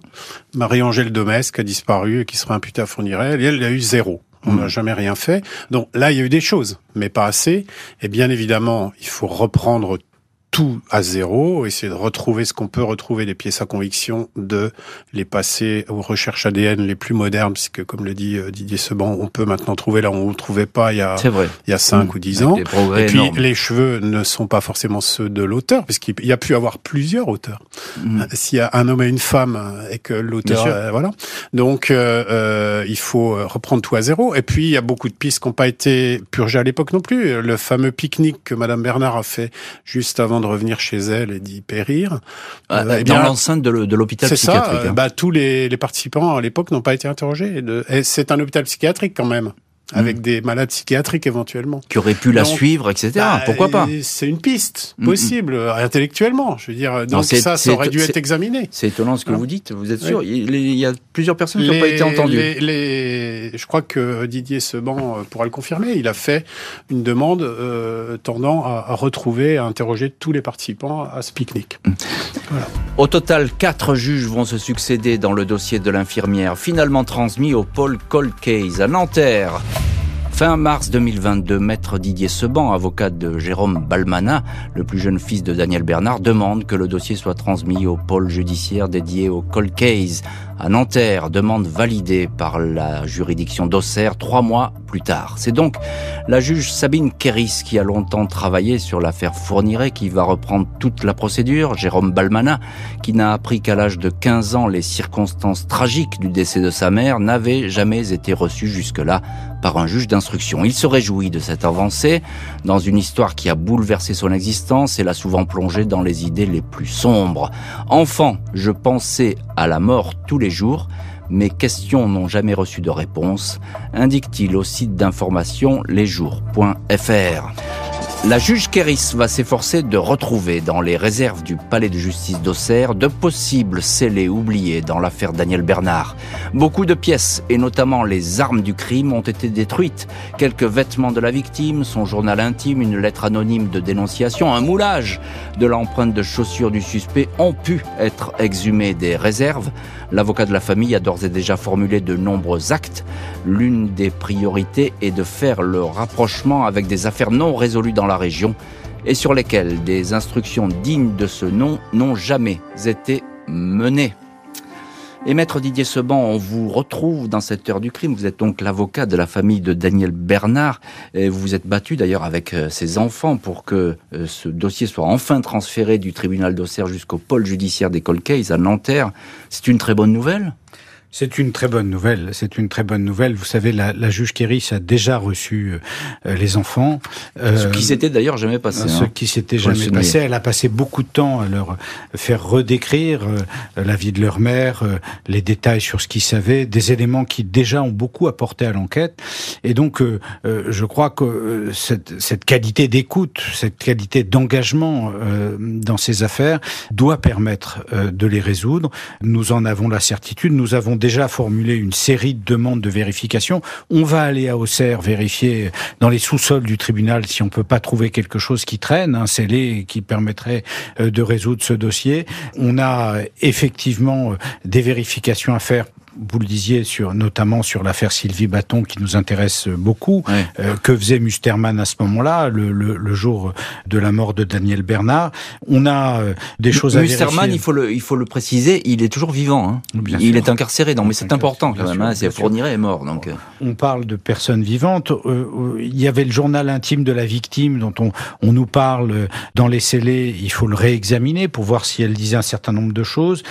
Marie-Angèle Domesque a disparu et qui sera imputée à Fourniret. Et elle, il y a eu zéro. On n'a mmh. jamais rien fait. Donc là, il y a eu des choses, mais pas assez. Et bien évidemment, il faut reprendre tout à zéro, essayer de retrouver ce qu'on peut retrouver des pièces à conviction, de les passer aux recherches ADN les plus modernes, puisque comme le dit Didier Seban, on peut maintenant trouver là où on ne trouvait pas il y a vrai. il y a cinq mmh. ou dix ans. Et puis énormes. les cheveux ne sont pas forcément ceux de l'auteur, puisqu'il y a pu avoir plusieurs auteurs. Mmh. S'il y a un homme et une femme et que l'auteur, euh, voilà. Donc euh, euh, il faut reprendre tout à zéro. Et puis il y a beaucoup de pistes qui n'ont pas été purgées à l'époque non plus. Le fameux pique-nique que Madame Bernard a fait juste avant de revenir chez elle et d'y périr. Ah, euh, dans l'enceinte de l'hôpital psychiatrique. Ça. hein. Bah, tous les, les, participants à l'époque n'ont pas été interrogés. C'est un hôpital psychiatrique quand même avec mmh. des malades psychiatriques éventuellement. Qui auraient pu la donc, suivre, etc. Bah, Pourquoi pas C'est une piste possible, mmh. intellectuellement. Je veux dire, donc ça, ça aurait dû être examiné. C'est étonnant ce que hein vous dites. Vous êtes sûr oui. il, il, y a plusieurs personnes qui n'ont pas été entendues. Les, les, je crois que Didier Seban pourra le confirmer. Il a fait une demande euh, tendant à, à, retrouver, à interroger tous les participants à ce pique-nique. Mmh. Voilà. Au total, quatre juges vont se succéder dans le dossier de l'infirmière, finalement transmis au Paul Cold Case à Nanterre. Fin mars 2022, maître Didier Seban, avocat de Jérôme Balmana, le plus jeune fils de Daniel Bernard, demande que le dossier soit transmis au pôle judiciaire dédié au cold case à Nanterre, demande validée par la juridiction d'Auxerre trois mois plus tard. C'est donc la juge Sabine Kéris qui a longtemps travaillé sur l'affaire Fourniret qui va reprendre toute la procédure. Jérôme Balmana, qui n'a appris qu'à l'âge de 15 ans les circonstances tragiques du décès de sa mère, n'avait jamais été reçu jusque-là par un juge d'instruction. Il se réjouit de cette avancée dans une histoire qui a bouleversé son existence et l'a souvent plongé dans les idées les plus sombres. Enfant, je pensais à la mort tous les jours. Mes questions n'ont jamais reçu de réponse, indique-t-il au site d'information lesjours.fr. La juge Kéris va s'efforcer de retrouver dans les réserves du palais de justice d'Auxerre de possibles scellés oubliés dans l'affaire Daniel Bernard. Beaucoup de pièces, et notamment les armes du crime, ont été détruites. Quelques vêtements de la victime, son journal intime, une lettre anonyme de dénonciation, un moulage de l'empreinte de chaussures du suspect ont pu être exhumés des réserves. L'avocat de la famille a d'ores et déjà formulé de nombreux actes. L'une des priorités est de faire le rapprochement avec des affaires non résolues dans la région et sur lesquelles des instructions dignes de ce nom n'ont jamais été menées. Et maître Didier Seban, on vous retrouve dans cette heure du crime. Vous êtes donc l'avocat de la famille de Daniel Bernard. Et vous vous êtes battu d'ailleurs avec euh, ses enfants pour que euh, ce dossier soit enfin transféré du tribunal d'Auxerre jusqu'au pôle judiciaire des Colcays à Nanterre. C'est une très bonne nouvelle c'est une très bonne nouvelle. C'est une très bonne nouvelle. Vous savez, la, la juge Kéris a déjà reçu euh, les enfants. Euh, ce qui s'était d'ailleurs jamais passé. Ce hein, qui s'était jamais passé. Elle a passé beaucoup de temps à leur faire redécrire euh, la vie de leur mère, euh, les détails sur ce qu'ils savaient, des éléments qui déjà ont beaucoup apporté à l'enquête. Et donc, je crois que cette, cette qualité d'écoute, cette qualité d'engagement dans ces affaires doit permettre de les résoudre. Nous en avons la certitude. Nous avons déjà formulé une série de demandes de vérification. On va aller à Auxerre vérifier dans les sous-sols du tribunal si on peut pas trouver quelque chose qui traîne, un scellé qui permettrait euh, de résoudre ce dossier. On a effectivement euh, des vérifications à faire vous le disiez, sur, notamment sur l'affaire Sylvie Bâton qui nous intéresse beaucoup. Euh, que faisait Musterman à ce moment-là, le, le, le, jour de la mort de Daniel Bernard? On a euh, des choses Musterman, à vérifier. il faut le, il faut le préciser, il est toujours vivant. Hein. il sûr. est incarcéré, non, mais c'est important quand même. Hein, c'est Fourniret est mort, donc. Euh. On parle de personnes vivantes. il y avait le journal intime de la victime dont on, on nous parle dans les scellés. Il faut le réexaminer pour voir si elle disait un certain nombre de choses.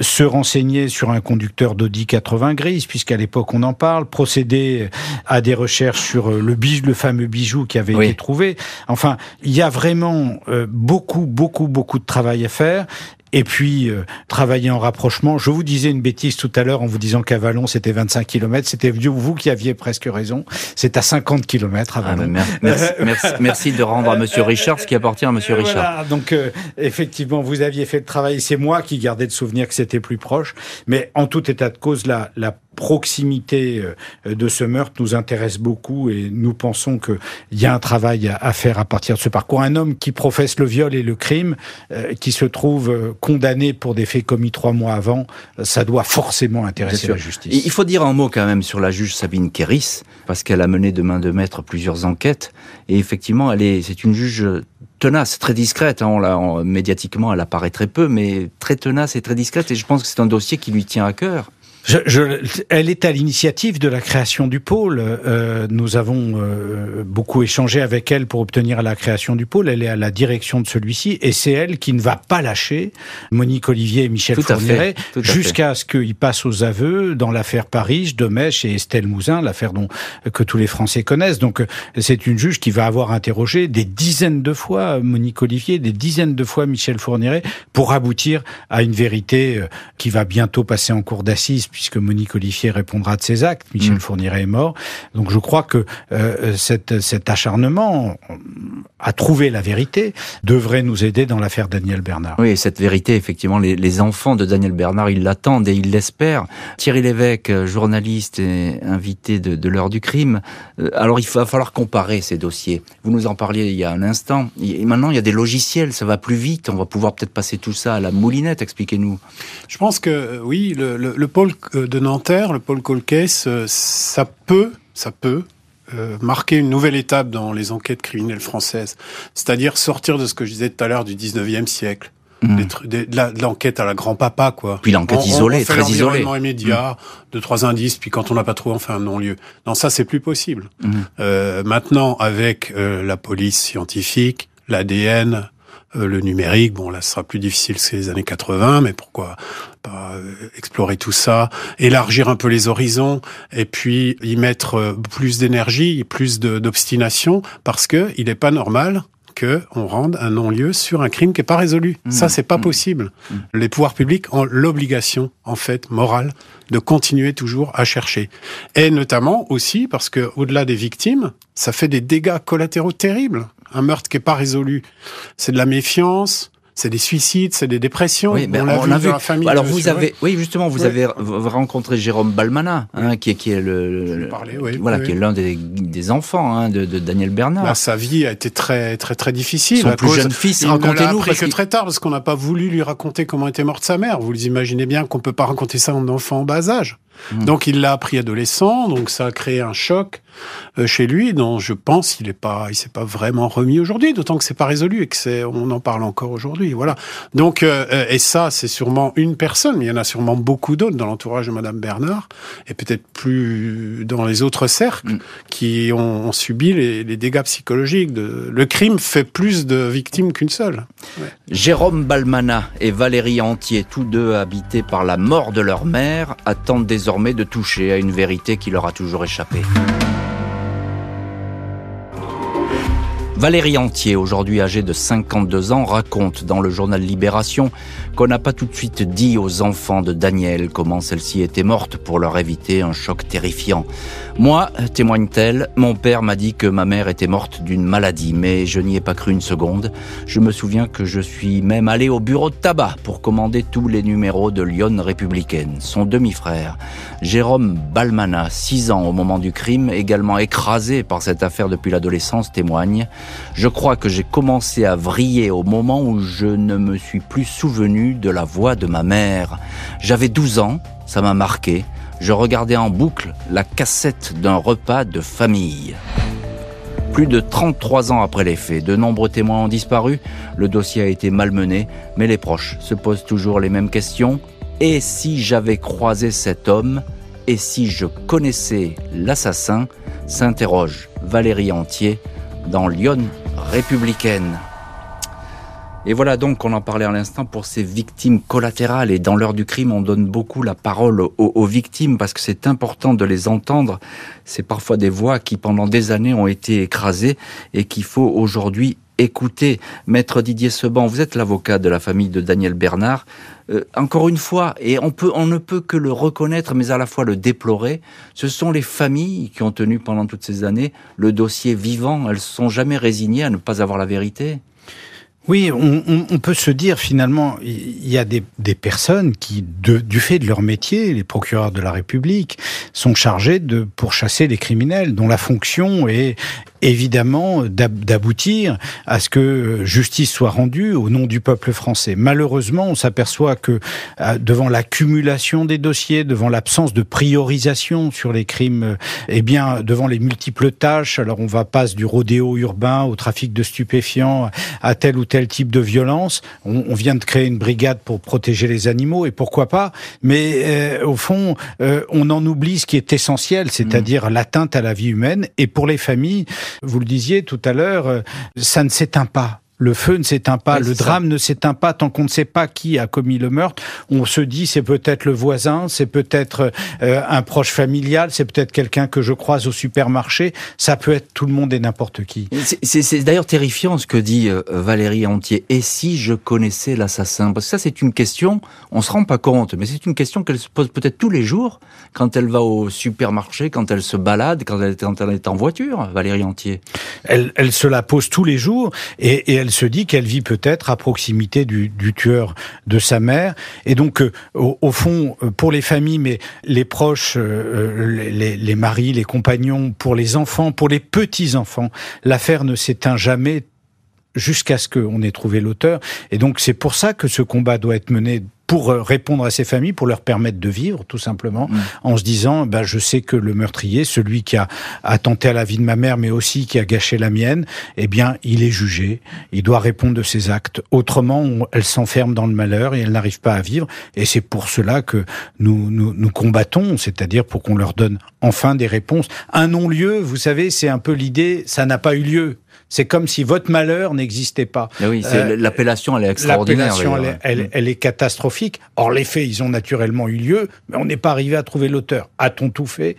se renseigner sur un conducteur d'Audi 80 grises, puisqu'à l'époque on en parle, procéder à des recherches sur euh, le, bijou, le fameux bijou qui avait oui. été trouvé. Enfin, il y a vraiment euh, beaucoup, beaucoup, beaucoup de travail à faire et puis euh, travailler en rapprochement. Je vous disais une bêtise tout à l'heure en vous disant qu'à Vallon c'était 25 km, c'était vous qui aviez presque raison. C'est à 50 km à Vallon. Ah, merci, merci, merci, de rendre à Monsieur Richard ce qui appartient à Monsieur Richard. Voilà, donc euh, effectivement vous aviez fait le travail. C'est moi qui gardais de souvenir que c'était plus proche, mais en tout état de cause la, la proximité euh, de ce meurtre nous intéresse beaucoup et nous pensons qu'il y a un travail à faire à partir de ce parcours. Un homme qui professe le viol et le crime, euh, qui se trouve euh, condamné pour des faits commis trois mois avant, ça doit forcément intéresser la justice. Il faut dire un mot quand même sur la juge Sabine Kéris, parce qu'elle a mené de main de maître plusieurs enquêtes, et effectivement, elle est, c'est une juge tenace, très discrète. Hein, on la, on, médiatiquement, elle apparaît très peu, mais très tenace et très discrète. Et je pense que c'est un dossier qui lui tient à cœur. Je, je, elle est à l'initiative de la création du pôle. Euh, nous avons euh, beaucoup échangé avec elle pour obtenir la création du pôle. Elle est à la direction de celui-ci et c'est elle qui ne va pas lâcher Monique Olivier et Michel Fourniret jusqu'à ce qu'ils passent aux aveux dans l'affaire Paris, Domèche et Estelle Mouzin, l'affaire dont que tous les Français connaissent. Donc c'est une juge qui va avoir interrogé des dizaines de fois Monique Olivier, des dizaines de fois Michel Fourniret pour aboutir à une vérité euh, qui va bientôt passer en cour d'assises puisque Monique Olivier répondra de ses actes. Michel mmh. Fourniret est mort. Donc je crois que euh, cette, cet acharnement à trouver la vérité devrait nous aider dans l'affaire Daniel Bernard. Oui, cette vérité, effectivement, les, les enfants de Daniel Bernard, ils l'attendent et ils l'espèrent. Thierry Lévesque, journaliste et invité de, de l'heure du crime. Euh, alors il va falloir comparer ces dossiers. Vous nous en parliez il y a un instant. Et maintenant, il y a des logiciels, ça va plus vite. On va pouvoir peut-être passer tout ça à la moulinette. Expliquez-nous. Je pense que oui, le, le, le pôle de Nanterre, le pôle Colcaise, ça peut, ça peut euh, marquer une nouvelle étape dans les enquêtes criminelles françaises. C'est-à-dire sortir de ce que je disais tout à l'heure du 19e siècle. Mmh. De, de l'enquête à la grand-papa, quoi. Puis l'enquête isolée, on fait très isolée. immédiat, mmh. deux, trois indices, puis quand on n'a pas trouvé, on fait un non-lieu. Non, ça, c'est plus possible. Mmh. Euh, maintenant, avec euh, la police scientifique, l'ADN, euh, le numérique, bon là ce sera plus difficile que les années 80, mais pourquoi pas euh, explorer tout ça, élargir un peu les horizons et puis y mettre euh, plus d'énergie, plus d'obstination, parce que il n'est pas normal que on rende un non-lieu sur un crime qui est pas résolu. Mmh. Ça, c'est pas mmh. possible. Mmh. Les pouvoirs publics ont l'obligation, en fait, morale, de continuer toujours à chercher. Et notamment aussi parce que, au-delà des victimes, ça fait des dégâts collatéraux terribles. un meurtre qui est pas résolu. C'est de la méfiance, c'est des suicides, c'est des dépressions. Oui, mais on, a vu. Famille Alors vous avez, oui, justement, vous avez rencontré Jérôme Balmana, hein, qui, est, qui est le, voilà, qui est l'un des, des, enfants hein, de, de, Daniel Bernard. Bah, sa vie a été très, très, très difficile. Son plus jeune fils, racontez-nous. parce que très tard, parce qu'on n'a pas voulu lui raconter comment était morte sa mère. Vous imaginez bien qu'on peut pas raconter ça à un enfant en bas âge. Mmh. Donc il l'a appris adolescent, donc ça a créé un choc euh, chez lui, dont je pense qu'il est pas, il s'est pas vraiment remis aujourd'hui, d'autant que c'est pas résolu et que c'est, on en parle encore aujourd'hui. Voilà. Donc euh, euh, et ça, c'est sûrement une personne, mais il y en a sûrement beaucoup d'autres dans l'entourage de Madame Bernard et peut-être plus dans les autres cercles mm. qui ont, subi les, dégâts psychologiques. De, le crime fait plus de victimes qu'une seule. Jérôme Balmana et Valérie Antier, tous deux habités par la mort de leur mère, attendent désormais de toucher à une vérité qui leur a toujours échappé. Valérie Antier, aujourd'hui âgée de 52 ans, raconte dans le journal Libération qu'on n'a pas tout de suite dit aux enfants de Daniel comment celle-ci était morte pour leur éviter un choc terrifiant. Moi, témoigne-t-elle, mon père m'a dit que ma mère était morte d'une maladie, mais je n'y ai pas cru une seconde. Je me souviens que je suis même allé au bureau de tabac pour commander tous les numéros de Lyon républicaine. Son demi-frère, Jérôme Balmana, 6 ans au moment du crime, également écrasé par cette affaire depuis l'adolescence, témoigne. Je crois que j'ai commencé à vriller au moment où je ne me suis plus souvenu de la voix de ma mère. J'avais 12 ans, ça m'a marqué. Je regardais en boucle la cassette d'un repas de famille. Plus de 33 ans après les faits, de nombreux témoins ont disparu, le dossier a été malmené, mais les proches se posent toujours les mêmes questions. Et si j'avais croisé cet homme Et si je connaissais l'assassin? s'interroge Valérie Antier, dans Lyon républicaine. Et voilà donc qu'on en parlait à l'instant pour ces victimes collatérales. Et dans l'heure du crime, on donne beaucoup la parole aux, victimes parce que c'est important de les entendre. C'est parfois des voix qui pendant des années ont été écrasées et qu'il faut aujourd'hui écouter. Maître Didier Seban, vous êtes l'avocat de la famille de Daniel Bernard. Euh, encore une fois, et on, ne peut que le reconnaître, mais à la fois le déplorer, ce sont les familles qui ont tenu pendant toutes ces années le dossier vivant. Elles ne sont jamais résignées à ne pas avoir la vérité. Oui, on, peut se dire finalement, il y a des, personnes qui, du fait de leur métier, les procureurs de la République, sont chargés de pourchasser les criminels, dont la fonction est, évidemment d'aboutir à ce que justice soit rendue au nom du peuple français. Malheureusement, on s'aperçoit que euh, devant l'accumulation des dossiers, devant l'absence de priorisation sur les crimes, eh bien, devant les multiples tâches, alors on va passer du rodéo urbain au trafic de stupéfiants, à tel ou tel type de violence. On, vient de créer une brigade pour protéger les animaux et pourquoi pas. Mais euh, au fond, euh, on en oublie ce qui est essentiel, c'est-à-dire mmh. l'atteinte à la vie humaine. Et pour les familles, vous le disiez tout à l'heure, euh, ça ne s'éteint pas. Le feu ne s'éteint pas, le drame ne s'éteint pas tant qu'on ne sait pas qui a commis le meurtre. On se dit c'est peut-être le voisin, c'est peut-être euh, un proche familial, c'est peut-être quelqu'un que je croise au supermarché. Ça peut être tout le monde et n'importe qui. C'est d'ailleurs terrifiant ce que dit euh, Valérie Antier. Et si je connaissais l'assassin? Parce que ça c'est une question, on se rend pas compte, mais c'est une question qu'elle se pose peut-être tous les jours quand elle va au supermarché, quand elle se balade, quand elle, est en voiture, Valérie Antier. Elle, elle se la pose tous les jours et, et elle se dit qu'elle vit peut-être à proximité du, du, tueur de sa mère. Et donc, euh, au, fond, euh, pour les familles, mais les proches, euh, les, les maris, les compagnons, pour les enfants, pour les petits-enfants, l'affaire ne s'éteint jamais jusqu'à ce qu'on ait trouvé l'auteur. Et donc c'est pour ça que ce combat doit être mené pour euh, répondre à ces familles, pour leur permettre de vivre, tout simplement, mm. en se disant, ben, je sais que le meurtrier, celui qui a attenté à la vie de ma mère, mais aussi qui a gâché la mienne, eh bien, il est jugé, il doit répondre de ses actes. Autrement, elle s'enferme dans le malheur et elle n'arrive pas à vivre. Et c'est pour cela que nous, nous, nous combattons, c'est-à-dire pour qu'on leur donne enfin des réponses. Un non-lieu, vous savez, c'est un peu l'idée, ça n'a pas eu lieu. C'est comme si votre malheur n'existait pas. oui, euh, l'appellation, elle est extraordinaire. L'appellation, elle, mm. elle, est catastrophique. Or, les faits, ils ont naturellement eu lieu, mais on n'est pas arrivé à trouver l'auteur. A-t-on tout fait?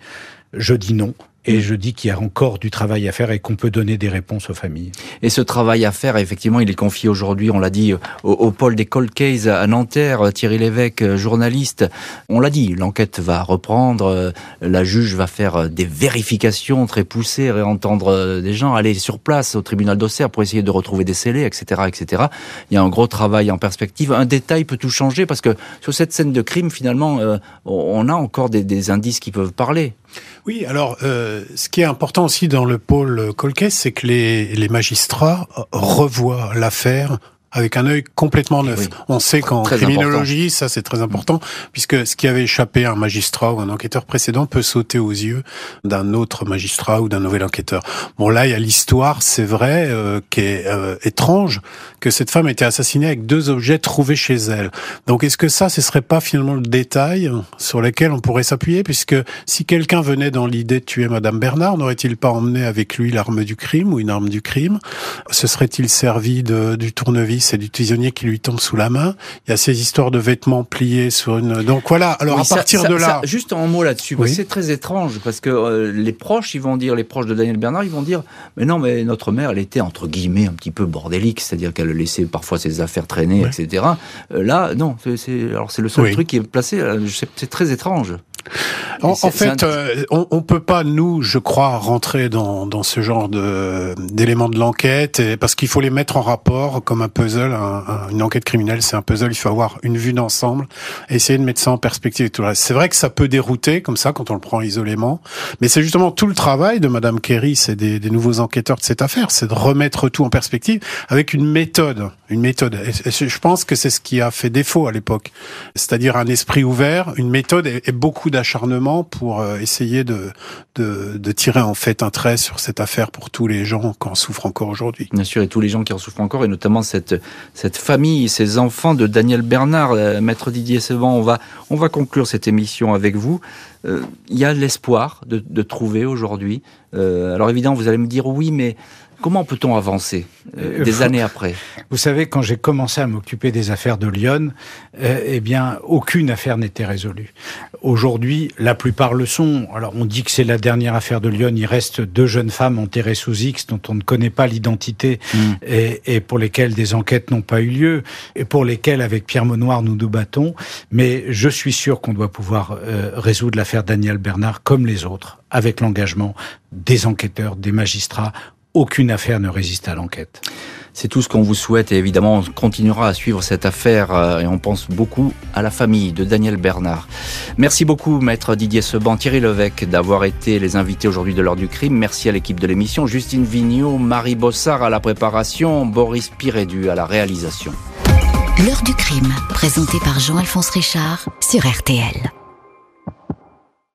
Je dis non. Et je dis qu'il y a encore du travail à faire et qu'on peut donner des réponses aux familles. Et ce travail à faire, effectivement, il est confié aujourd'hui, on l'a dit, au, au, pôle des cold cases à Nanterre. Thierry Lévesque, journaliste, on l'a dit, l'enquête va reprendre, la juge va faire des vérifications très poussées, réentendre des gens, aller sur place au tribunal d'Auxerre pour essayer de retrouver des scellés, etc., etc. Il y a un gros travail en perspective. Un détail peut tout changer parce que sur cette scène de crime, finalement, euh, on a encore des, des, indices qui peuvent parler. Oui, alors euh, ce qui est important aussi dans le pôle Colquet, c'est que les magistrats revoient l'affaire avec un œil complètement neuf. Oui. On sait qu'en criminologie, important. ça c'est très important, puisque ce qui avait échappé à un magistrat ou un enquêteur précédent peut sauter aux yeux d'un autre magistrat ou d'un nouvel enquêteur. Bon là, il y a l'histoire, c'est vrai, euh, qui est euh, étrange, que cette femme a été assassinée avec deux objets trouvés chez elle. Donc est-ce que ça, ce serait pas finalement le détail sur lequel on pourrait s'appuyer, puisque si quelqu'un venait dans l'idée de tuer Madame Bernard, n'aurait-il pas emmené avec lui l'arme du crime ou une arme du crime? Se serait-il servi de, du tournevis? C'est du tisonnier qui lui tombe sous la main. Il y a ces histoires de vêtements pliés sur une. Donc voilà. Alors oui, à partir ça, de là, ça, juste en mot là-dessus, oui. c'est très étrange parce que euh, les proches, ils vont dire, les proches de Daniel Bernard, ils vont dire, mais non, mais notre mère, elle était entre guillemets un petit peu bordélique, c'est-à-dire qu'elle laissait parfois ses affaires traîner, oui. etc. Euh, là, non, c'est alors c'est le seul truc qui est placé. euh, C'est très étrange. En, en fait, euh, on, on peut pas nous, je crois, rentrer dans, dans ce genre de d'éléments de l'enquête parce qu'il faut les mettre en rapport comme un puzzle. Un, un, une enquête criminelle, c'est un puzzle. Il faut avoir une vue d'ensemble, essayer de mettre ça en perspective et tout le reste. C'est vrai que ça peut dérouter comme ça quand on le prend isolément, mais c'est justement tout le travail de Madame Kerry, c'est des, des, nouveaux enquêteurs de cette affaire, c'est de remettre tout en perspective avec une méthode, une méthode. Et je pense que c'est ce qui a fait défaut à l'époque, c'est-à-dire un esprit ouvert, une méthode et, et beaucoup d'acharnement pour euh, essayer de, de, tirer en fait un trait sur cette affaire pour tous les gens qui en souffrent encore aujourd'hui. Bien sûr, et tous les gens qui en souffrent encore, et notamment cette, cette famille, ces enfants de Daniel Bernard, euh, maître Didier Sevant, on va, on va conclure cette émission avec vous. Euh, il y a l'espoir de, trouver aujourd'hui. Alors évidemment, vous allez me dire oui, mais Comment peut-on avancer euh, des années après? Vous savez, quand j'ai commencé à m'occuper des affaires de Lyon, euh, eh bien, aucune affaire n'était résolue. Aujourd'hui, la plupart le sont. Alors, on dit que c'est la dernière affaire de Lyon. Il reste deux jeunes femmes enterrées sous X dont on ne connaît pas l'identité mmh. et, et, pour lesquelles des enquêtes n'ont pas eu lieu et pour lesquelles, avec Pierre Monoir, nous nous battons. Mais je suis sûr qu'on doit pouvoir euh, résoudre l'affaire Daniel Bernard comme les autres, avec l'engagement des enquêteurs, des magistrats aucune affaire ne résiste à l'enquête. C'est tout ce qu'on vous souhaite et évidemment on continuera à suivre cette affaire euh, et on pense beaucoup à la famille de Daniel Bernard. Merci beaucoup maître Didier Seban, Thierry Levesque d'avoir été les invités aujourd'hui de l'heure du crime. Merci à l'équipe de l'émission, Justine Vignot, Marie Bossard à la préparation, Boris Pirédu à la réalisation. L'heure du crime, présenté par Jean-Alphonse Richard sur RTL.